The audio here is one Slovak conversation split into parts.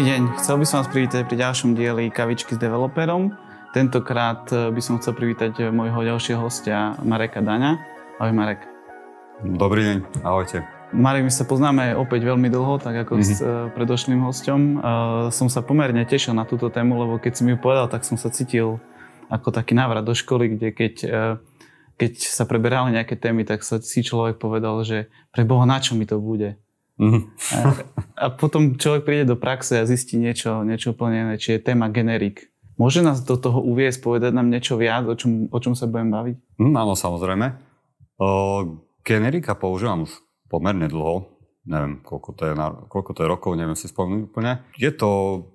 Dobrý deň, chcel by som vás privítať pri ďalšom dieli Kavičky s developerom. Tentokrát eh, by som chcel privítať eh, môjho ďalšieho hostia Mareka Daňa. Ahoj Marek. Dobrý deň, ahojte. Marek, my sa poznáme opäť veľmi dlho, tak ako mm-hmm. s uh, predošlým hosťom. Uh, som sa pomerne tešil na túto tému, lebo keď si mi ju povedal, tak som sa cítil ako taký návrat do školy, kde keď, keď sa preberali nejaké témy, tak sa si človek povedal, že pre Boha, na čo mi to bude? A, potom človek príde do praxe a zistí niečo, niečo úplne iné, či je téma generik. Môže nás do toho uviesť, povedať nám niečo viac, o čom, o čom sa budem baviť? Mm, áno, samozrejme. O, generika používam už pomerne dlho. Neviem, koľko to je, na, koľko to je rokov, neviem si spomenúť úplne. Je to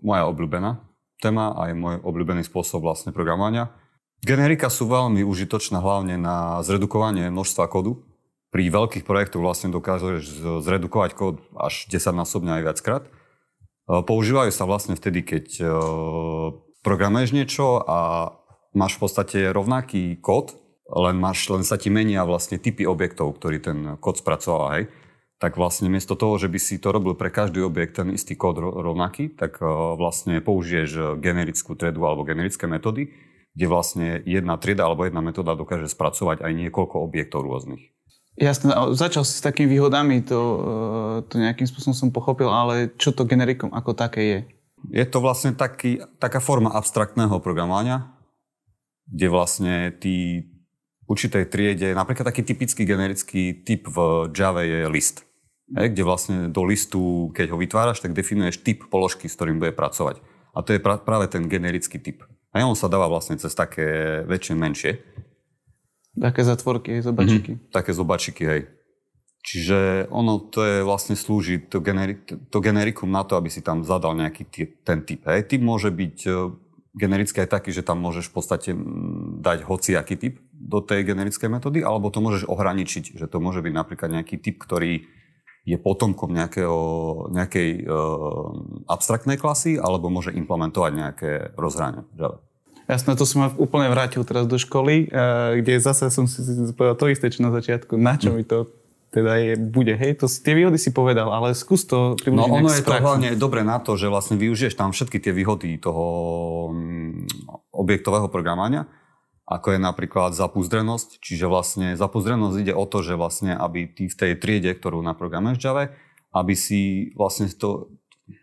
moja obľúbená téma a je môj obľúbený spôsob vlastne programovania. Generika sú veľmi užitočné hlavne na zredukovanie množstva kódu pri veľkých projektoch vlastne dokážeš zredukovať kód až 10 násobne aj viackrát. E, používajú sa vlastne vtedy, keď e, programuješ niečo a máš v podstate rovnaký kód, len, máš, len sa ti menia vlastne typy objektov, ktorý ten kód spracoval, hej. Tak vlastne miesto toho, že by si to robil pre každý objekt ten istý kód rovnaký, tak e, vlastne použiješ generickú triedu alebo generické metódy, kde vlastne jedna trieda alebo jedna metóda dokáže spracovať aj niekoľko objektov rôznych. Jasné, začal si s takými výhodami, to, e, to nejakým spôsobom som pochopil, ale čo to generikum ako také je? Je to vlastne taký, taká forma abstraktného programovania, kde vlastne ty určitej triede, napríklad taký typický generický typ v Java je list. Hej, kde vlastne do listu, keď ho vytváraš, tak definuješ typ položky, s ktorým bude pracovať. A to je pra, práve ten generický typ. A on sa dáva vlastne cez také väčšie, menšie. Také zatvorky, zobačiky. Mm-hmm, také zobačiky, hej. Čiže ono to je vlastne slúži to, generi- to generikum na to, aby si tam zadal nejaký typ, ten typ. Hej. Typ môže byť e, generický aj taký, že tam môžeš v podstate dať hociaký typ do tej generickej metódy, alebo to môžeš ohraničiť, že to môže byť napríklad nejaký typ, ktorý je potomkom nejakého, nejakej uh, abstraktnej klasy, alebo môže implementovať nejaké rozhrania. Jasné, to som ma úplne vrátil teraz do školy, eh, kde zase som si povedal to isté, čo na začiatku. Na čo mi to teda je, bude, hej? To, tie výhody si povedal, ale skús to No ono je to hlavne dobre na to, že vlastne využiješ tam všetky tie výhody toho mm, objektového programovania, ako je napríklad zapúzdrenosť. Čiže vlastne zapúzdrenosť ide o to, že vlastne, aby ty v tej triede, ktorú naprogramuješ v Java, aby si vlastne to,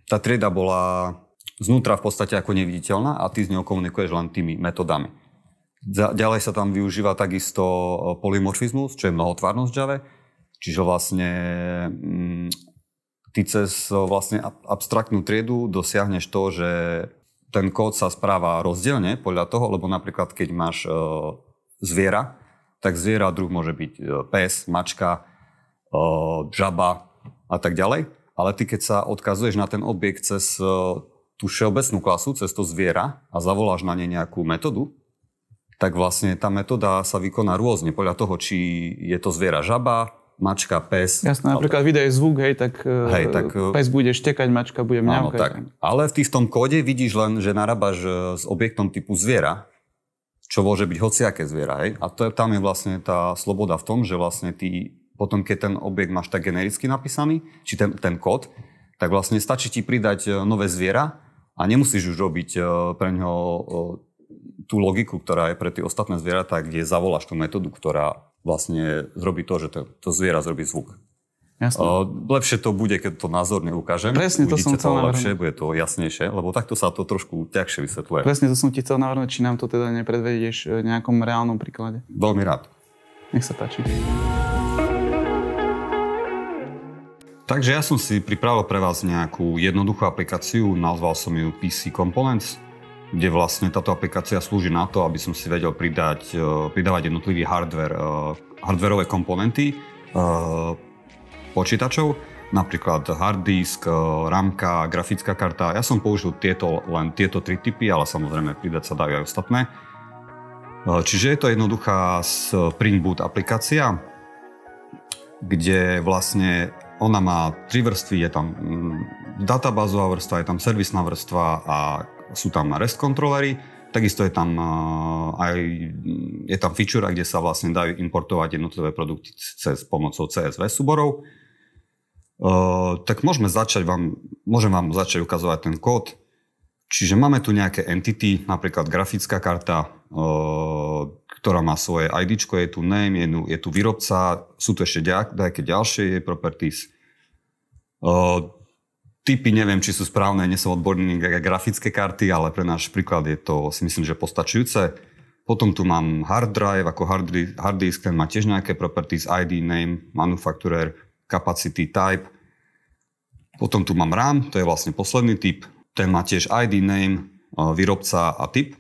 tá trieda bola znútra v podstate ako neviditeľná a ty s ňou komunikuješ len tými metodami. Ďalej sa tam využíva takisto e, polymorfizmus, čo je mnohotvárnosť Java. Čiže vlastne mm, ty cez e, vlastne abstraktnú triedu dosiahneš to, že ten kód sa správa rozdielne podľa toho, lebo napríklad keď máš e, zviera, tak zviera druh môže byť pes, mačka, žaba a tak ďalej. Ale ty keď sa odkazuješ na ten objekt cez tú všeobecnú klasu cez to zviera a zavoláš na ne nejakú metódu, tak vlastne tá metóda sa vykoná rôzne podľa toho, či je to zviera žaba, mačka, pes. Jasné, napríklad vydaje zvuk, hej, tak, e, hej, tak e, pes bude štekať, mačka bude mňaukať. Áno, tak. Ale v tom kóde vidíš len, že narábaš e, s objektom typu zviera, čo môže byť hociaké zviera. Hej? A to, tam je vlastne tá sloboda v tom, že vlastne ty potom, keď ten objekt máš tak genericky napísaný, či ten, ten kód, tak vlastne stačí ti pridať nové zviera a nemusíš už robiť e, pre ňo e, tú logiku, ktorá je pre tie ostatné zvieratá, kde zavoláš tú metódu, ktorá vlastne zrobí to, že to, to zviera zrobí zvuk. Jasne. Uh, lepšie to bude, keď to názorne ukážem. Presne, to som chcel lepšie, bude to jasnejšie, lebo takto sa to trošku ťažšie vysvetľuje. Presne, to som ti chcel navrhnúť, či nám to teda nepredvedieš v nejakom reálnom príklade. Veľmi rád. Nech sa páči. Takže ja som si pripravil pre vás nejakú jednoduchú aplikáciu, nazval som ju PC Components, kde vlastne táto aplikácia slúži na to, aby som si vedel pridať, e, pridávať jednotlivý hardware, e, hardwareové komponenty e, počítačov, napríklad hard disk, ramka, grafická karta. Ja som použil tieto, len tieto tri typy, ale samozrejme pridať sa dajú aj ostatné. Čiže je to jednoduchá Spring Boot aplikácia, kde vlastne ona má tri vrstvy, je tam mm, databázová vrstva, je tam servisná vrstva a sú tam REST kontrolery. Takisto je tam aj je tam feature, kde sa vlastne dajú importovať jednotlivé produkty cez pomocou CSV súborov. Uh, tak môžeme začať vám, môžem vám začať ukazovať ten kód. Čiže máme tu nejaké entity, napríklad grafická karta, uh, ktorá má svoje ID, je tu name, je tu, je tu výrobca, sú tu ešte nejaké ďalšie properties. Uh, typy neviem, či sú správne, nie som odborník grafické karty, ale pre náš príklad je to si myslím, že postačujúce. Potom tu mám hard drive, ako hard, hard disk, ten má tiež nejaké properties, ID, name, manufacturer, capacity, type. Potom tu mám RAM, to je vlastne posledný typ. Ten má tiež ID, name, výrobca a typ.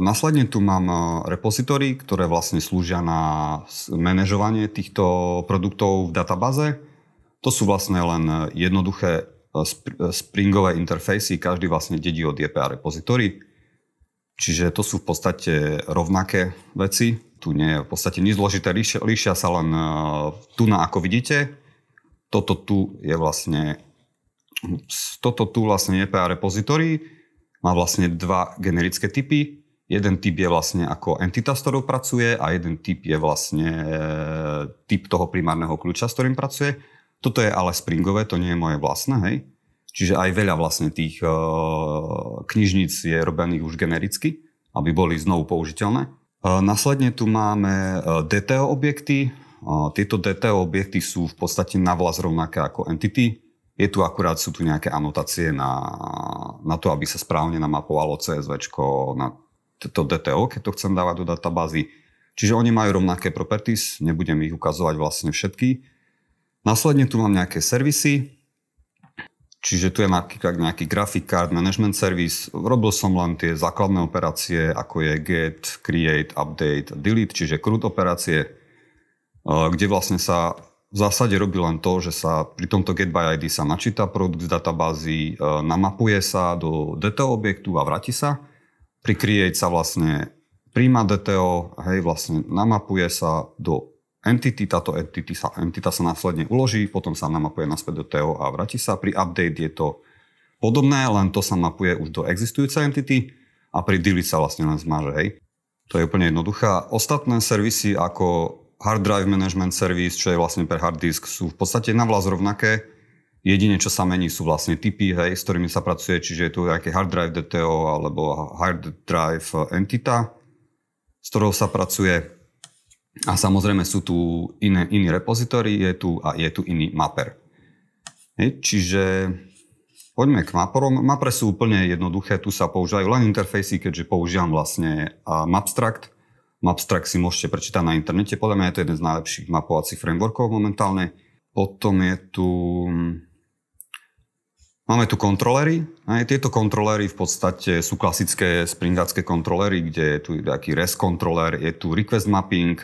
Následne tu mám repozitory, ktoré vlastne slúžia na manažovanie týchto produktov v databáze. To sú vlastne len jednoduché springové interfejsy, každý vlastne dedí od JPA repozitory. Čiže to sú v podstate rovnaké veci. Tu nie je v podstate nič zložité, líšia, sa len tu na ako vidíte. Toto tu je vlastne toto tu vlastne EPA repository má vlastne dva generické typy. Jeden typ je vlastne ako entita, s ktorou pracuje a jeden typ je vlastne e, typ toho primárneho kľúča, s ktorým pracuje. Toto je ale springové, to nie je moje vlastné, hej. Čiže aj veľa vlastne tých uh, knižníc je robených už genericky, aby boli znovu použiteľné. Nasledne tu máme DTO objekty. Tieto DTO objekty sú v podstate navlas rovnaké ako entity. Je tu akurát, sú tu nejaké anotácie na, na to, aby sa správne namapovalo CSV na to DTO, keď to chcem dávať do databázy. Čiže oni majú rovnaké properties, nebudem ich ukazovať vlastne všetky. Následne tu mám nejaké servisy, Čiže tu je napríklad nejaký graphic card management service. Robil som len tie základné operácie, ako je get, create, update, delete, čiže CRUD operácie, eh, kde vlastne sa v zásade robí len to, že sa pri tomto get by ID sa načíta produkt z databázy, eh, namapuje sa do DTO objektu a vráti sa. Pri create sa vlastne príjma DTO, hej, vlastne namapuje sa do entity, táto entity sa, entita sa následne uloží, potom sa namapuje naspäť do TO a vráti sa. Pri update je to podobné, len to sa mapuje už do existujúcej entity a pri delete sa vlastne len zmaže. Hej. To je úplne jednoduchá. Ostatné servisy ako hard drive management service, čo je vlastne pre hard disk, sú v podstate na vlast rovnaké. Jedine, čo sa mení, sú vlastne typy, hej, s ktorými sa pracuje, čiže je tu nejaký hard drive DTO alebo hard drive entita, s ktorou sa pracuje. A samozrejme sú tu iné, iný repozitory, je tu a je tu iný mapper. Hej, čiže poďme k maporom. Mapre sú úplne jednoduché, tu sa používajú len interfejsy, keďže používam vlastne Mapstract. Mapstract si môžete prečítať na internete, podľa mňa je to jeden z najlepších mapovacích frameworkov momentálne. Potom je tu... Máme tu kontrolery. Aj tieto kontrolery v podstate sú klasické springácké kontrolery, kde je tu taký REST kontroler, je tu request mapping,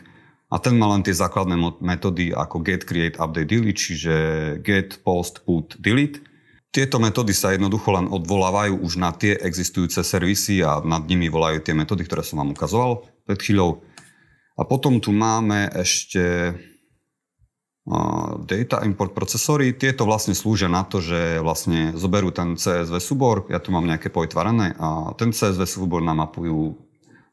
a ten má len tie základné metódy ako get, create, update, delete, čiže get, post, put, delete. Tieto metódy sa jednoducho len odvolávajú už na tie existujúce servisy a nad nimi volajú tie metódy, ktoré som vám ukazoval pred chvíľou. A potom tu máme ešte data import procesory. Tieto vlastne slúžia na to, že vlastne zoberú ten CSV súbor, ja tu mám nejaké pojtvarené a ten CSV súbor namapujú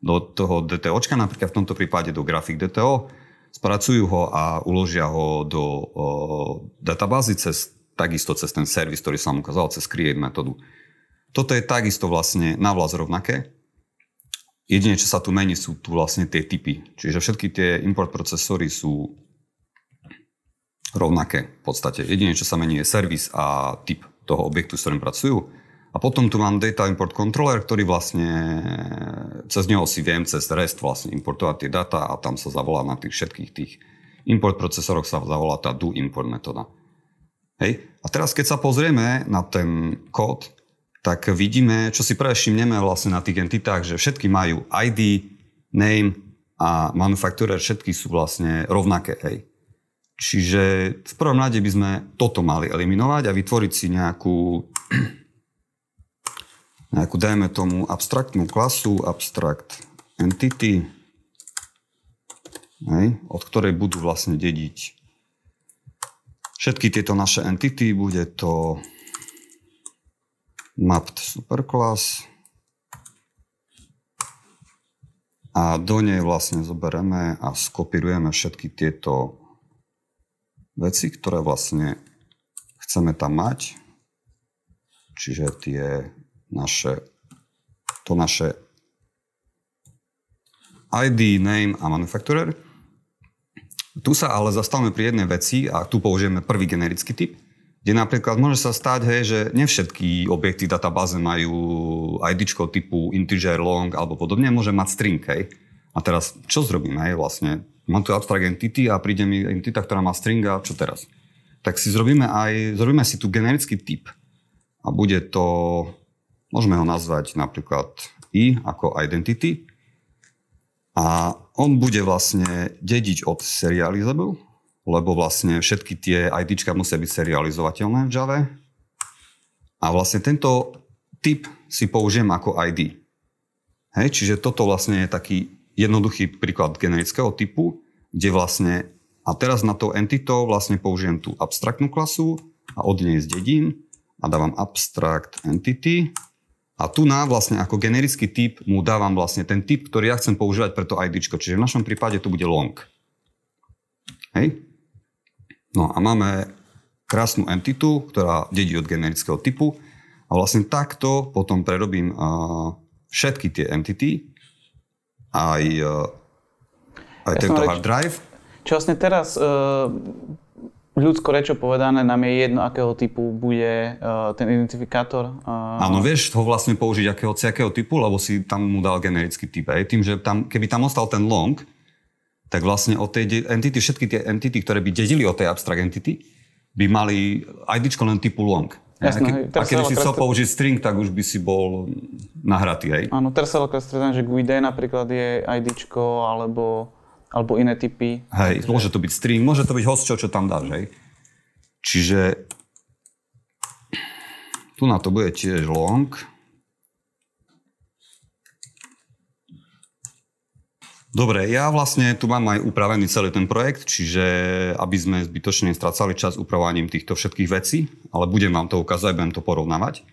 do toho DTOčka, napríklad v tomto prípade do grafik DTO, spracujú ho a uložia ho do o, databázy cez, takisto cez ten servis, ktorý som ukázal, cez create metódu. Toto je takisto vlastne na vlast rovnaké. Jedine, čo sa tu mení, sú tu vlastne tie typy. Čiže všetky tie import procesory sú rovnaké v podstate. Jedine, čo sa mení, je servis a typ toho objektu, s ktorým pracujú. A potom tu mám Data Import Controller, ktorý vlastne, cez neho si viem cez REST vlastne importovať tie data a tam sa zavolá na tých všetkých tých import procesoroch sa zavolá tá do import metóda. Hej. A teraz keď sa pozrieme na ten kód, tak vidíme, čo si prvé všimneme vlastne na tých entitách, že všetky majú ID, name a manufacturer, všetky sú vlastne rovnaké. Hej. Čiže v prvom rade by sme toto mali eliminovať a vytvoriť si nejakú nejakú, dajme tomu, abstraktnú klasu, abstract entity, hej, od ktorej budú vlastne dediť všetky tieto naše entity. Bude to mapped superclass a do nej vlastne zoberieme a skopírujeme všetky tieto veci, ktoré vlastne chceme tam mať. Čiže tie naše, to naše ID, name a manufacturer. Tu sa ale zastavíme pri jednej veci a tu použijeme prvý generický typ, kde napríklad môže sa stať, hej, že nevšetky objekty databáze majú ID typu integer, long alebo podobne, môže mať string. Hej. A teraz, čo zrobíme? Hej, vlastne, mám tu abstract entity a príde mi entita, ktorá má string a čo teraz? Tak si zrobíme aj, zrobíme si tu generický typ. A bude to, môžeme ho nazvať napríklad i ako identity. A on bude vlastne dediť od serializable, lebo vlastne všetky tie IDčka musia byť serializovateľné v Java. A vlastne tento typ si použijem ako ID. Hej, čiže toto vlastne je taký jednoduchý príklad generického typu, kde vlastne, a teraz na to entitou vlastne použijem tú abstraktnú klasu a od nej zdedím a dávam abstract entity a tu na vlastne ako generický typ mu dávam vlastne ten typ, ktorý ja chcem používať pre to ID. Čiže v našom prípade to bude long. Hej? No a máme krásnu entitu, ktorá dedí od generického typu a vlastne takto potom prerobím všetky tie entity aj, uh, aj tento hard drive. Čo vlastne teraz uh, ľudsko rečo povedané, nám je jedno, akého typu bude uh, ten identifikátor. Uh... Áno, vieš ho vlastne použiť akého, akého typu, lebo si tam mu dal generický typ. Aj. Tým, že tam, keby tam ostal ten long, tak vlastne od tej entity, všetky tie entity, ktoré by dedili od tej abstract entity, by mali ID len typu long. Jasné, a, keby si chcel použiť string, tak už by si bol nahratý, hej? Áno, teraz sa veľká že GUID napríklad je ID alebo alebo iné typy. Hej, že... môže to byť string, môže to byť hostčo, čo tam dáš, hej. Čiže tu na to bude tiež long. Dobre, ja vlastne tu mám aj upravený celý ten projekt, čiže aby sme zbytočne stracali čas upravovaním týchto všetkých vecí, ale budem vám to ukázať, budem to porovnávať.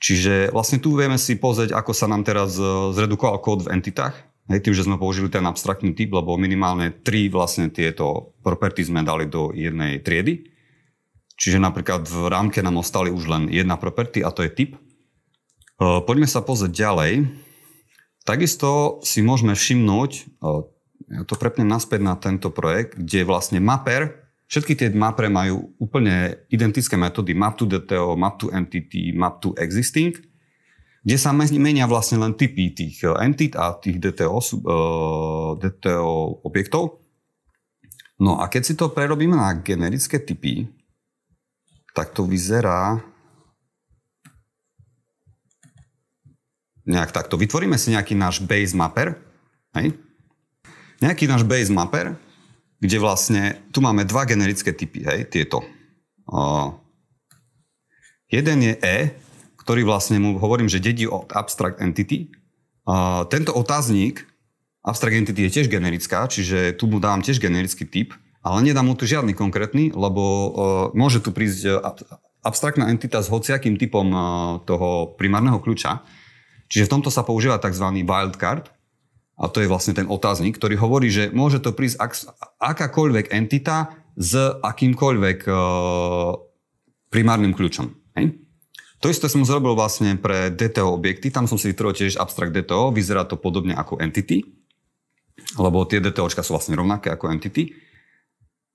Čiže vlastne tu vieme si pozrieť, ako sa nám teraz eh, zredukoval kód v entitách. Hej, tým, že sme použili ten abstraktný typ, lebo minimálne tri vlastne tieto property sme dali do jednej triedy. Čiže napríklad v rámke nám ostali už len jedna property a to je typ. E, poďme sa pozrieť ďalej. Takisto si môžeme všimnúť, e, ja to prepnem naspäť na tento projekt, kde vlastne mapper, všetky tie mapre majú úplne identické metódy map to DTO, map to entity, map to existing – kde sa menia vlastne len typy tých eh, entit a tých DTO, eh, DTO objektov. No a keď si to prerobíme na generické typy, tak to vyzerá nejak takto. Vytvoríme si nejaký náš base mapper, hej? Nejaký náš base mapper, kde vlastne, tu máme dva generické typy, hej, tieto. Uh, jeden je E, ktorý vlastne mu hovorím, že dedí od abstract entity. Uh, tento otáznik, abstract entity je tiež generická, čiže tu mu dám tiež generický typ, ale nedám mu tu žiadny konkrétny, lebo uh, môže tu prísť abstraktná entita s hociakým typom toho primárneho kľúča. Čiže v tomto sa používa tzv. wildcard, a to je vlastne ten otáznik, ktorý hovorí, že môže to prísť ak, akákoľvek entita s akýmkoľvek uh, primárnym kľúčom. Hej? To isté som zrobil vlastne pre DTO objekty, tam som si vytvoril tiež abstract DTO, vyzerá to podobne ako entity, lebo tie DTOčka sú vlastne rovnaké ako entity.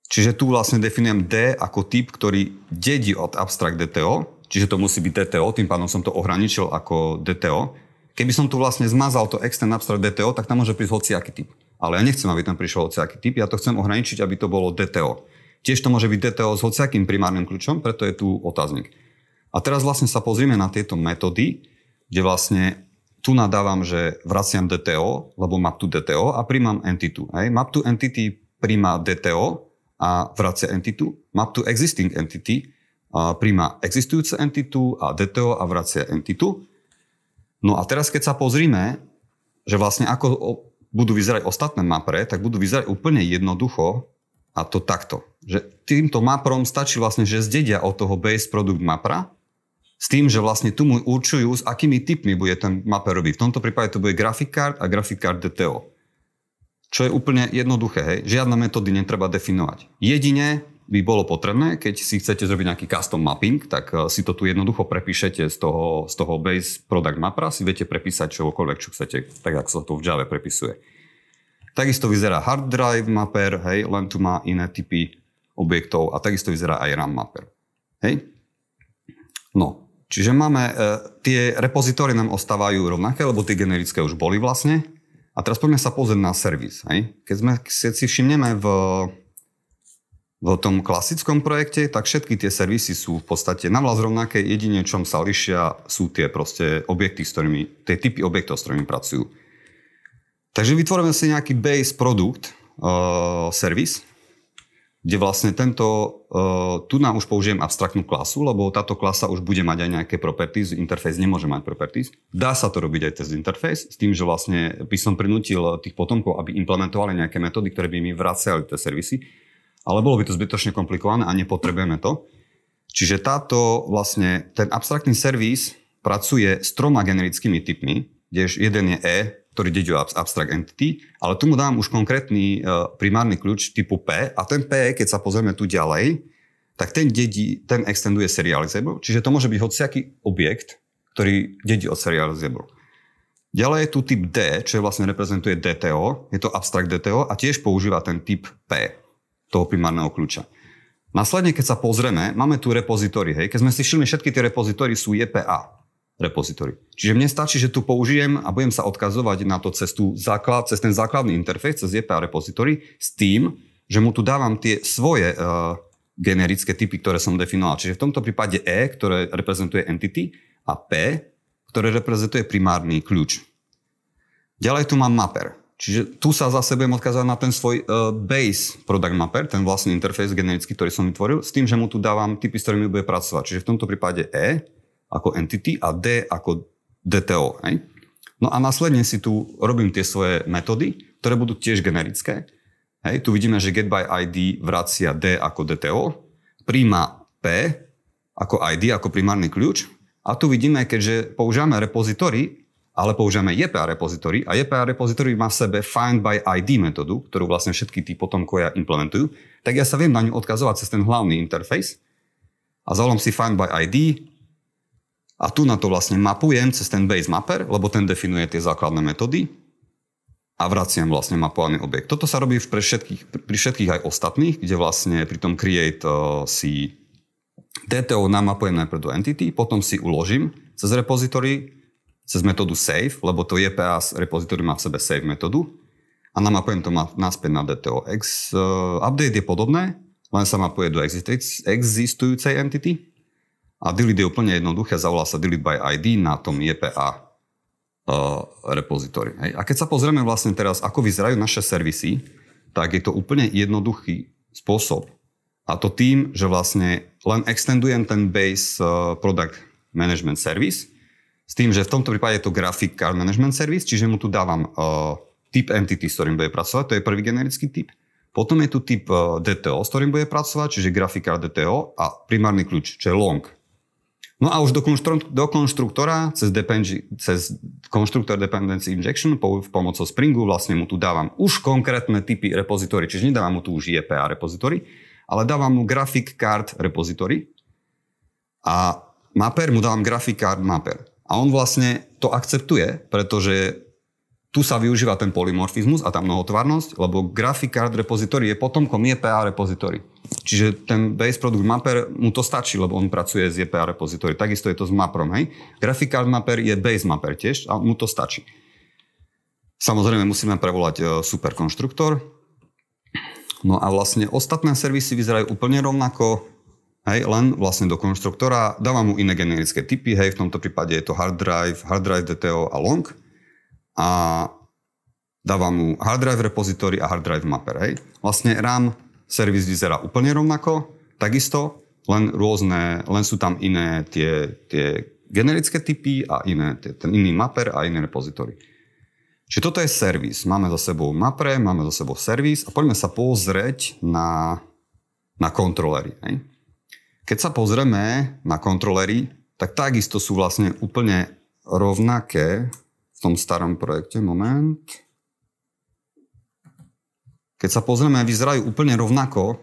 Čiže tu vlastne definujem D ako typ, ktorý dedí od abstract DTO, čiže to musí byť DTO, tým pádom som to ohraničil ako DTO. Keby som tu vlastne zmazal to extend abstract DTO, tak tam môže prísť hociaký typ. Ale ja nechcem, aby tam prišiel hociaký typ, ja to chcem ohraničiť, aby to bolo DTO. Tiež to môže byť DTO s hociakým primárnym kľúčom, preto je tu otáznik. A teraz vlastne sa pozrieme na tieto metódy, kde vlastne tu nadávam, že vraciam DTO, lebo map to DTO a príjmam entitu. Hej. Map to entity príjma DTO a vracia entitu. Map to existing entity a príjma existujúce entitu a DTO a vracia entitu. No a teraz, keď sa pozrime, že vlastne ako budú vyzerať ostatné mapre, tak budú vyzerať úplne jednoducho a to takto. Že týmto maprom stačí vlastne, že zdedia od toho base product mapra s tým, že vlastne tu mu určujú, s akými typmi bude ten maper robiť. V tomto prípade to bude graphic card a graphic card DTO. Čo je úplne jednoduché, hej. Žiadne metódy netreba definovať. Jedine by bolo potrebné, keď si chcete zrobiť nejaký custom mapping, tak eh, si to tu jednoducho prepíšete z toho, z toho base product mapra, si viete prepísať čokoľvek, čo chcete, tak ako sa to v Java prepisuje. Takisto vyzerá hard drive mapper, hej, len tu má iné typy objektov a takisto vyzerá aj RAM mapper. Hej? No, čiže máme, e, tie repozitóry nám ostávajú rovnaké, lebo tie generické už boli vlastne. A teraz poďme sa pozrieť na servis. Hej? Keď, sme, si všimneme v, v tom klasickom projekte, tak všetky tie servisy sú v podstate navlaz rovnaké, jedine čom sa lišia sú tie proste objekty, s ktorými, tie typy objektov, s ktorými pracujú. Takže vytvoríme si nejaký base produkt, uh, servis, kde vlastne tento, uh, tu nám už použijem abstraktnú klasu, lebo táto klasa už bude mať aj nejaké properties, interface nemôže mať properties. Dá sa to robiť aj cez interface, s tým, že vlastne by som prinútil tých potomkov, aby implementovali nejaké metódy, ktoré by mi vracali tie servisy, ale bolo by to zbytočne komplikované a nepotrebujeme to. Čiže táto vlastne, ten abstraktný servis pracuje s troma generickými typmi, kde jeden je E, ktorý dedí abstract entity, ale tu mu dám už konkrétny uh, primárny kľúč typu P. A ten P, keď sa pozrieme tu ďalej, tak ten dedí, ten extenduje serializable, čiže to môže byť hociaký objekt, ktorý dedí od serializable. Ďalej je tu typ D, čo vlastne reprezentuje DTO, je to abstract DTO a tiež používa ten typ P, toho primárneho kľúča. Následne, keď sa pozrieme, máme tu repozitory, hej, keď sme si všimli, všetky tie repozitory sú JPA repozitóri. Čiže mne stačí, že tu použijem a budem sa odkazovať na to cez, tú základ, cez ten základný interfejs, cez JPA repozitóri, s tým, že mu tu dávam tie svoje uh, generické typy, ktoré som definoval. Čiže v tomto prípade E, ktoré reprezentuje entity, a P, ktoré reprezentuje primárny kľúč. Ďalej tu mám mapper. Čiže tu sa zase budem odkazovať na ten svoj uh, base product mapper, ten vlastný interfejs generický, ktorý som vytvoril, s tým, že mu tu dávam typy, s ktorými bude pracovať. Čiže v tomto prípade E, ako entity a D ako DTO. Hej? No a následne si tu robím tie svoje metódy, ktoré budú tiež generické. Hej? Tu vidíme, že get by ID vracia D ako DTO, príjma P ako ID, ako primárny kľúč. A tu vidíme, keďže používame repozitory, ale používame JPA repozitory a JPA repozitory má v sebe find by ID metódu, ktorú vlastne všetky tí potomkovia implementujú, tak ja sa viem na ňu odkazovať cez ten hlavný interface a zavolám si find by ID, a tu na to vlastne mapujem cez ten base mapper, lebo ten definuje tie základné metódy a vraciam vlastne mapovaný objekt. Toto sa robí pre všetkých, pri všetkých aj ostatných, kde vlastne pri tom create uh, si DTO namapujem najprv do entity, potom si uložím cez repository, cez metódu save, lebo to JPA repository má v sebe save metódu a namapujem to naspäť na DTO. X, uh, update je podobné, len sa mapuje do existujúcej entity a delete je úplne jednoduché, zavolá sa delete by ID na tom JPA uh, repozitóri. Hej. A keď sa pozrieme vlastne teraz, ako vyzerajú naše servisy, tak je to úplne jednoduchý spôsob. A to tým, že vlastne len extendujem ten base uh, product management service, s tým, že v tomto prípade je to graphic card management service, čiže mu tu dávam uh, typ entity, s ktorým bude pracovať, to je prvý generický typ. Potom je tu typ uh, DTO, s ktorým bude pracovať, čiže graphic card DTO a primárny kľúč, čo je long. No a už do, konštru- do konštruktora cez, dependency, cez konštruktor dependency injection po, pomocou Springu vlastne mu tu dávam už konkrétne typy repozitory, čiže nedávam mu tu už JPA repozitory, ale dávam mu graphic card repozitory a mapper mu dávam graphic card mapper. A on vlastne to akceptuje, pretože tu sa využíva ten polymorfizmus a tá mnohotvárnosť, lebo Graphic Card Repository je potomkom JPA Repository. Čiže ten Base Product Mapper mu to stačí, lebo on pracuje s JPA Repository. Takisto je to s Maprom, hej. Graphic Card Mapper je Base Mapper tiež a mu to stačí. Samozrejme musíme prevolať e, superkonštruktor. No a vlastne ostatné servisy vyzerajú úplne rovnako, hej, len vlastne do konštruktora. Dávam mu iné generické typy, hej, v tomto prípade je to hard drive, hard drive DTO a long a dávam mu hard drive repository a hard drive mapper. Hej. Vlastne RAM servis vyzerá úplne rovnako, takisto, len rôzne, len sú tam iné tie, tie generické typy a iné, ten iný mapper a iné repository. Čiže toto je servis. Máme za sebou mapre, máme za sebou servis a poďme sa pozrieť na, na kontrolery. Hej. Keď sa pozrieme na kontrolery, tak takisto sú vlastne úplne rovnaké v tom starom projekte. Moment. Keď sa pozrieme, vyzerajú úplne rovnako,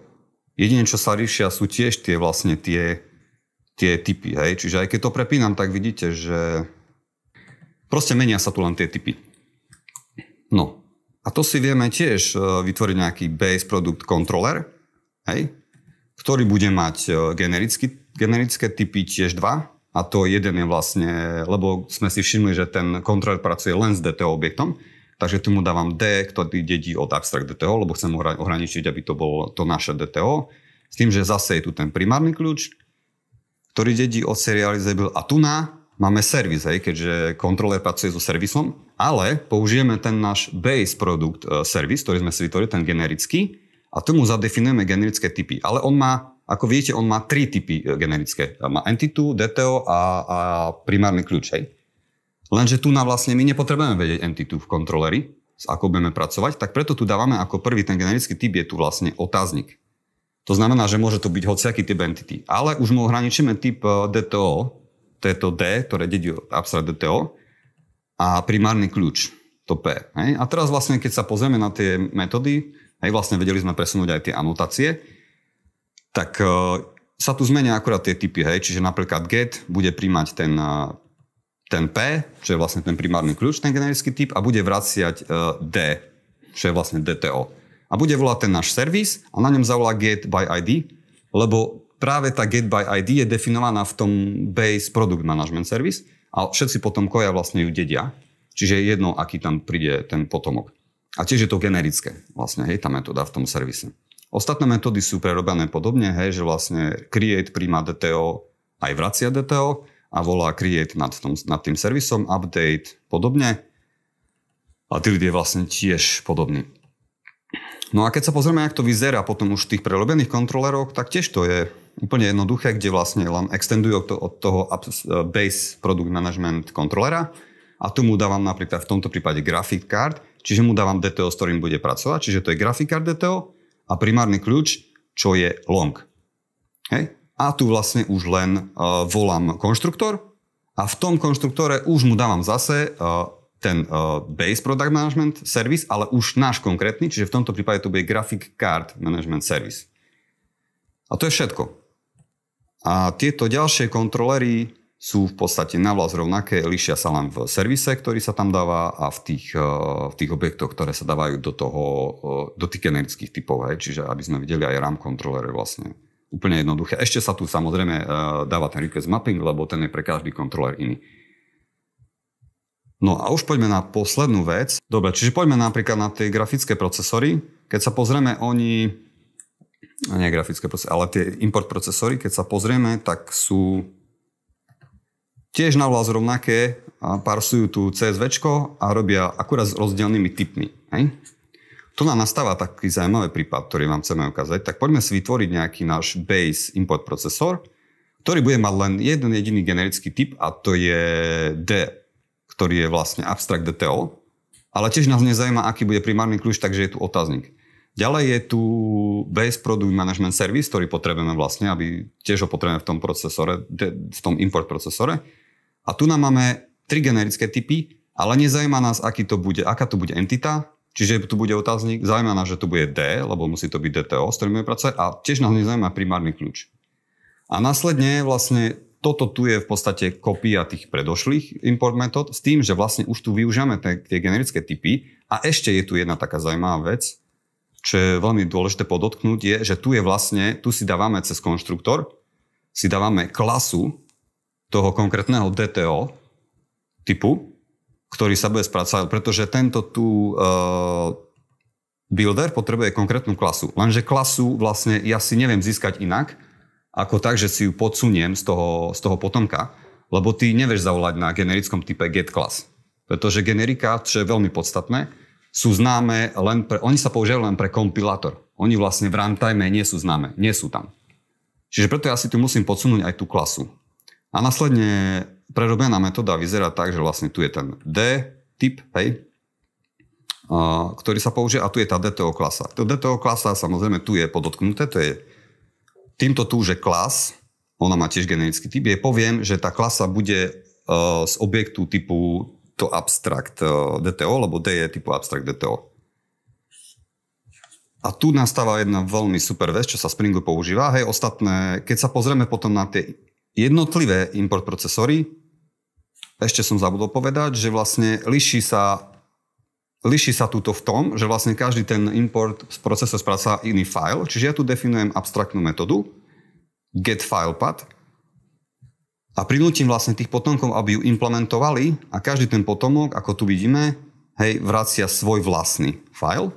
Jedine, čo sa líšia, sú tiež tie vlastne tie, tie typy. Hej? Čiže aj keď to prepínam, tak vidíte, že proste menia sa tu len tie typy. No. A to si vieme tiež e, vytvoriť nejaký base product controller, hej? Ktorý bude mať e, genericky, generické typy tiež dva. A to jeden je vlastne, lebo sme si všimli, že ten kontroler pracuje len s DTO objektom, takže tu mu dávam D, ktorý dedí od abstract DTO, lebo chcem ohraničiť, aby to bolo to naše DTO. S tým, že zase je tu ten primárny kľúč, ktorý dedí od serializable a tu na máme servis, hej, keďže kontroler pracuje so servisom, ale použijeme ten náš base produkt uh, servis, ktorý sme si vytvorili, ten generický, a tomu zadefinujeme generické typy. Ale on má, ako viete, on má tri typy e, generické. Má entitu, DTO a, a primárny kľúč. Hej. Lenže tu na vlastne my nepotrebujeme vedieť entitu v kontroleri, s ako budeme pracovať, tak preto tu dávame ako prvý ten generický typ je tu vlastne otáznik. To znamená, že môže to byť hociaký typ entity. Ale už mu ohraničíme typ e, DTO, to je to D, ktoré dedí abstract DTO, a primárny kľúč, to P. Hej? A teraz vlastne, keď sa pozrieme na tie metódy, hej, vlastne vedeli sme presunúť aj tie anotácie, tak uh, sa tu zmenia akurát tie typy, hej, čiže napríklad get bude príjmať ten, uh, ten P, čo je vlastne ten primárny kľúč, ten generický typ a bude vraciať uh, D, čo je vlastne DTO. A bude volať ten náš servis a na ňom zavolá get by ID, lebo práve tá get by ID je definovaná v tom base product management service a všetci potom vlastne ju dedia. Čiže je jedno, aký tam príde ten potomok. A tiež je to generické, vlastne, hej, tá metóda v tom servise. Ostatné metódy sú prerobené podobne, hej, že vlastne create príjma DTO aj vracia DTO a volá create nad, tom, nad tým servisom, update podobne. A build je vlastne tiež podobný. No a keď sa pozrieme, ako to vyzerá potom už v tých prerobených kontroleroch, tak tiež to je úplne jednoduché, kde vlastne len extendujú to od toho base product management kontrolera a tu mu dávam napríklad v tomto prípade graphic card, čiže mu dávam DTO, s ktorým bude pracovať, čiže to je card DTO a primárny kľúč, čo je long. Hej? A tu vlastne už len uh, volám konštruktor a v tom konštruktore už mu dávam zase uh, ten uh, base product management service, ale už náš konkrétny, čiže v tomto prípade to bude graphic card management service. A to je všetko. A tieto ďalšie kontrolery sú v podstate navlas rovnaké, lišia sa len v servise, ktorý sa tam dáva a v tých, eh, v tých objektoch, ktoré sa dávajú do, toho, eh, do tých generických typov. Hej. Čiže aby sme videli aj RAM kontroler vlastne úplne jednoduché. Ešte sa tu samozrejme eh, dáva ten request mapping, lebo ten je pre každý kontroler iný. No a už poďme na poslednú vec. Dobre, čiže poďme napríklad na tie grafické procesory. Keď sa pozrieme, oni nie grafické procesory, ale tie import procesory, keď sa pozrieme, tak sú tiež na vlast rovnaké, a parsujú tu CSV a robia akurát s rozdielnymi typmi. Hej? Tu nám nastáva taký zaujímavý prípad, ktorý vám chceme ukázať. Tak poďme si vytvoriť nejaký náš base import procesor, ktorý bude mať len jeden jediný generický typ a to je D, ktorý je vlastne abstract DTO. Ale tiež nás nezaujíma, aký bude primárny kľúč, takže je tu otáznik. Ďalej je tu base product management service, ktorý potrebujeme vlastne, aby tiež ho potrebujeme v tom procesore, v tom import procesore. A tu nám máme tri generické typy, ale nezaujíma nás, aký to bude, aká to bude entita, čiže tu bude otáznik, zaujíma nás, že to bude D, lebo musí to byť DTO, s ktorým pracovať a tiež nás nezaujíma primárny kľúč. A následne vlastne toto tu je v podstate kopia tých predošlých import metód s tým, že vlastne už tu využívame tie, tie generické typy a ešte je tu jedna taká zaujímavá vec, čo je veľmi dôležité podotknúť, je, že tu je vlastne, tu si dávame cez konštruktor, si dávame klasu, toho konkrétneho DTO typu, ktorý sa bude spracovať, pretože tento tu uh, builder potrebuje konkrétnu klasu. Lenže klasu vlastne ja si neviem získať inak, ako tak, že si ju podsuniem z toho, z toho potomka, lebo ty nevieš zavolať na generickom type get class. Pretože generika, čo je veľmi podstatné, sú známe len pre, oni sa používajú len pre kompilátor. Oni vlastne v runtime nie sú známe, nie sú tam. Čiže preto ja si tu musím podsunúť aj tú klasu. A následne prerobená metóda vyzerá tak, že vlastne tu je ten D typ, hej, a, ktorý sa použije a tu je tá DTO klasa. To DTO klasa samozrejme tu je podotknuté, to je týmto tu, že klas, ona má tiež generický typ, je poviem, že tá klasa bude uh, z objektu typu to abstract uh, DTO, lebo D je typu abstract DTO. A tu nastáva jedna veľmi super vec, čo sa Springu používa. Hej, ostatné, keď sa pozrieme potom na tie jednotlivé import procesory, ešte som zabudol povedať, že vlastne líši sa, líši sa túto v tom, že vlastne každý ten import z procesor spracá iný file. Čiže ja tu definujem abstraktnú metódu getFilePath a prinútim vlastne tých potomkov, aby ju implementovali a každý ten potomok, ako tu vidíme, hej, vracia svoj vlastný file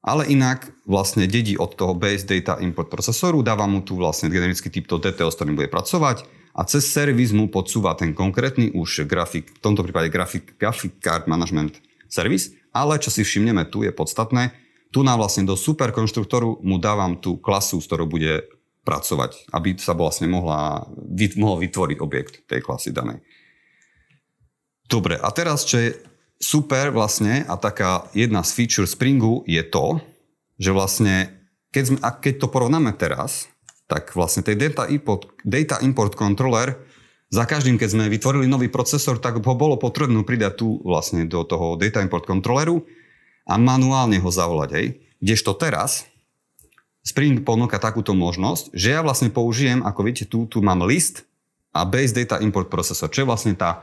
ale inak vlastne dedí od toho base data import procesoru, dáva mu tu vlastne generický typ to detail, s ktorým bude pracovať a cez servis mu podsúva ten konkrétny už grafik, v tomto prípade grafik, graphic card management service, ale čo si všimneme tu je podstatné, tu nám vlastne do superkonštruktoru mu dávam tú klasu, s ktorou bude pracovať, aby sa vlastne mohla, mohol vytvoriť objekt tej klasy danej. Dobre, a teraz, čo je super vlastne a taká jedna z feature Springu je to, že vlastne keď, sme, a keď to porovnáme teraz, tak vlastne tej data import, data import controller za každým, keď sme vytvorili nový procesor, tak ho bolo potrebné pridať tu vlastne do toho data import controlleru a manuálne ho zavolať. Hej. Kdežto teraz Spring ponúka takúto možnosť, že ja vlastne použijem, ako vidíte, tu, tu mám list a base data import procesor, čo je vlastne tá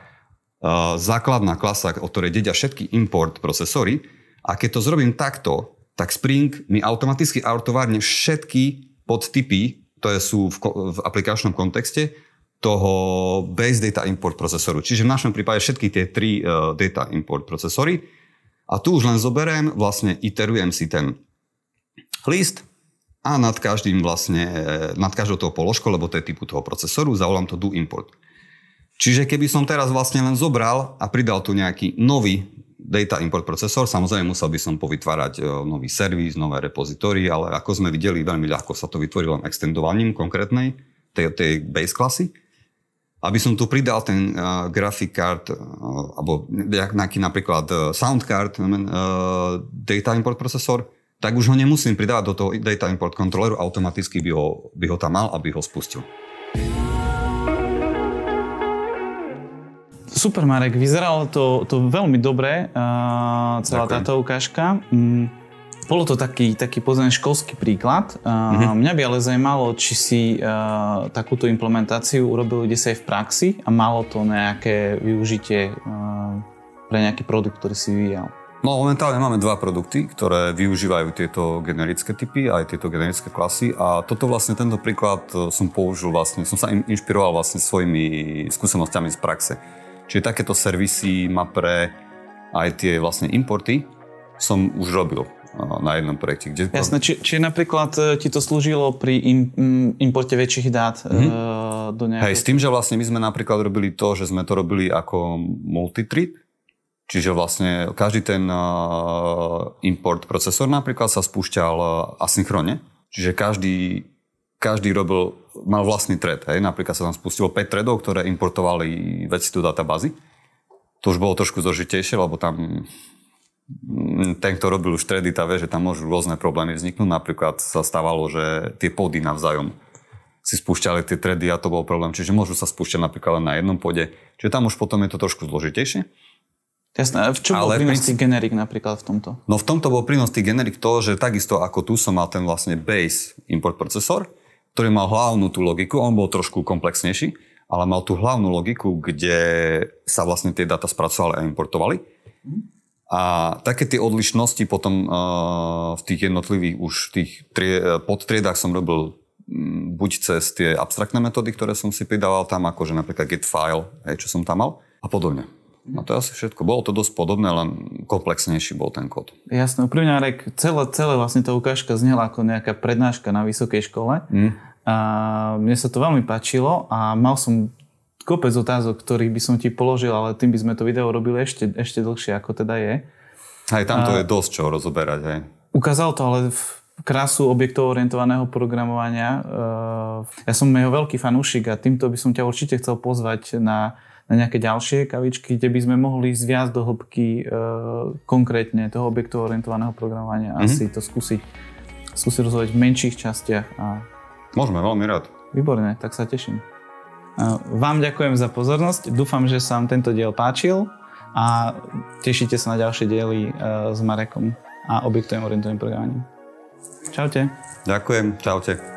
základná klasa, o ktorej dedia všetky import procesory. A keď to zrobím takto, tak Spring mi automaticky autovárne všetky podtypy, ktoré sú v, v aplikačnom kontexte, toho base data import procesoru. Čiže v našom prípade všetky tie tri uh, data import procesory. A tu už len zoberiem, vlastne iterujem si ten list a nad každým vlastne, nad každou toho položkou, lebo to je typu toho procesoru, zavolám to do import. Čiže keby som teraz vlastne len zobral a pridal tu nejaký nový data import procesor, samozrejme musel by som povytvárať e, nový servis, nové repozitóry, ale ako sme videli, veľmi ľahko sa to vytvorilo len extendovaním konkrétnej tej, tej base klasy. Aby som tu pridal ten uh, graphic card, uh, alebo nejaký napríklad uh, sound card, uh, data import procesor, tak už ho nemusím pridávať do toho data import controlleru, automaticky by ho, by ho tam mal, aby ho spustil. Super, Marek, vyzeralo to, to veľmi dobre, uh, celá Ďakujem. táto ukážka. Mm, bolo to taký, taký pozorný školský príklad. Uh, mm-hmm. Mňa by ale zaujímalo, či si uh, takúto implementáciu urobil kde sa aj v praxi a malo to nejaké využitie uh, pre nejaký produkt, ktorý si vyvíjal. No momentálne máme dva produkty, ktoré využívajú tieto generické typy, aj tieto generické klasy a toto vlastne, tento príklad som použil vlastne, som sa inšpiroval vlastne svojimi skúsenostiami z praxe. Čiže takéto servisy, pre aj tie vlastne importy som už robil na jednom projekte. Kde... Jasné, či, či napríklad e, ti to slúžilo pri im, importe väčších dát mm-hmm. do nejakého... Hej, s tým, že vlastne my sme napríklad robili to, že sme to robili ako multitreat, čiže vlastne každý ten import procesor napríklad sa spúšťal asynchronne, čiže každý každý robil, mal vlastný thread. Hej? Napríklad sa tam spustilo 5 threadov, ktoré importovali veci do databázy. To už bolo trošku zložitejšie, lebo tam mm, ten, kto robil už thready, tá vie, že tam môžu rôzne problémy vzniknúť. Napríklad sa stávalo, že tie pody navzájom si spúšťali tie thready a to bol problém. Čiže môžu sa spúšťať napríklad len na jednom pode. Čiže tam už potom je to trošku zložitejšie. Jasné, v čom bol prínos tých generik napríklad v tomto? No v tomto bol prínos tých generik to, že takisto ako tu som mal ten vlastne base import procesor, ktorý mal hlavnú tú logiku, on bol trošku komplexnejší, ale mal tú hlavnú logiku, kde sa vlastne tie dáta spracovali a importovali. A také tie odlišnosti potom uh, v tých jednotlivých už tých trie, podtriedách som robil um, buď cez tie abstraktné metódy, ktoré som si pridával tam, akože napríklad get file, hej, čo som tam mal, a podobne. A to je asi všetko. Bolo to dosť podobné, len komplexnejší bol ten kód. Jasné, úprimne, Arek, celé, celé vlastne tá ukážka znela ako nejaká prednáška na vysokej škole. Mm. A mne sa to veľmi páčilo a mal som kopec otázok, ktorých by som ti položil, ale tým by sme to video robili ešte, ešte dlhšie, ako teda je. Aj tam to a... je dosť čo rozoberať. Hej. Ukázal to ale v krásu objektov orientovaného programovania. Ja som jeho veľký fanúšik a týmto by som ťa určite chcel pozvať na na nejaké ďalšie kavičky, kde by sme mohli ísť viac do hĺbky e, konkrétne toho objektu orientovaného programovania a mm-hmm. si to skúsiť, skúsiť rozhovať v menších častiach. A... Môžeme, veľmi rád. Výborne, tak sa teším. Vám ďakujem za pozornosť, dúfam, že sa vám tento diel páčil a tešíte sa na ďalšie diely e, s Marekom a objektovým orientovaným programovaním. Čaute. Ďakujem, čaute.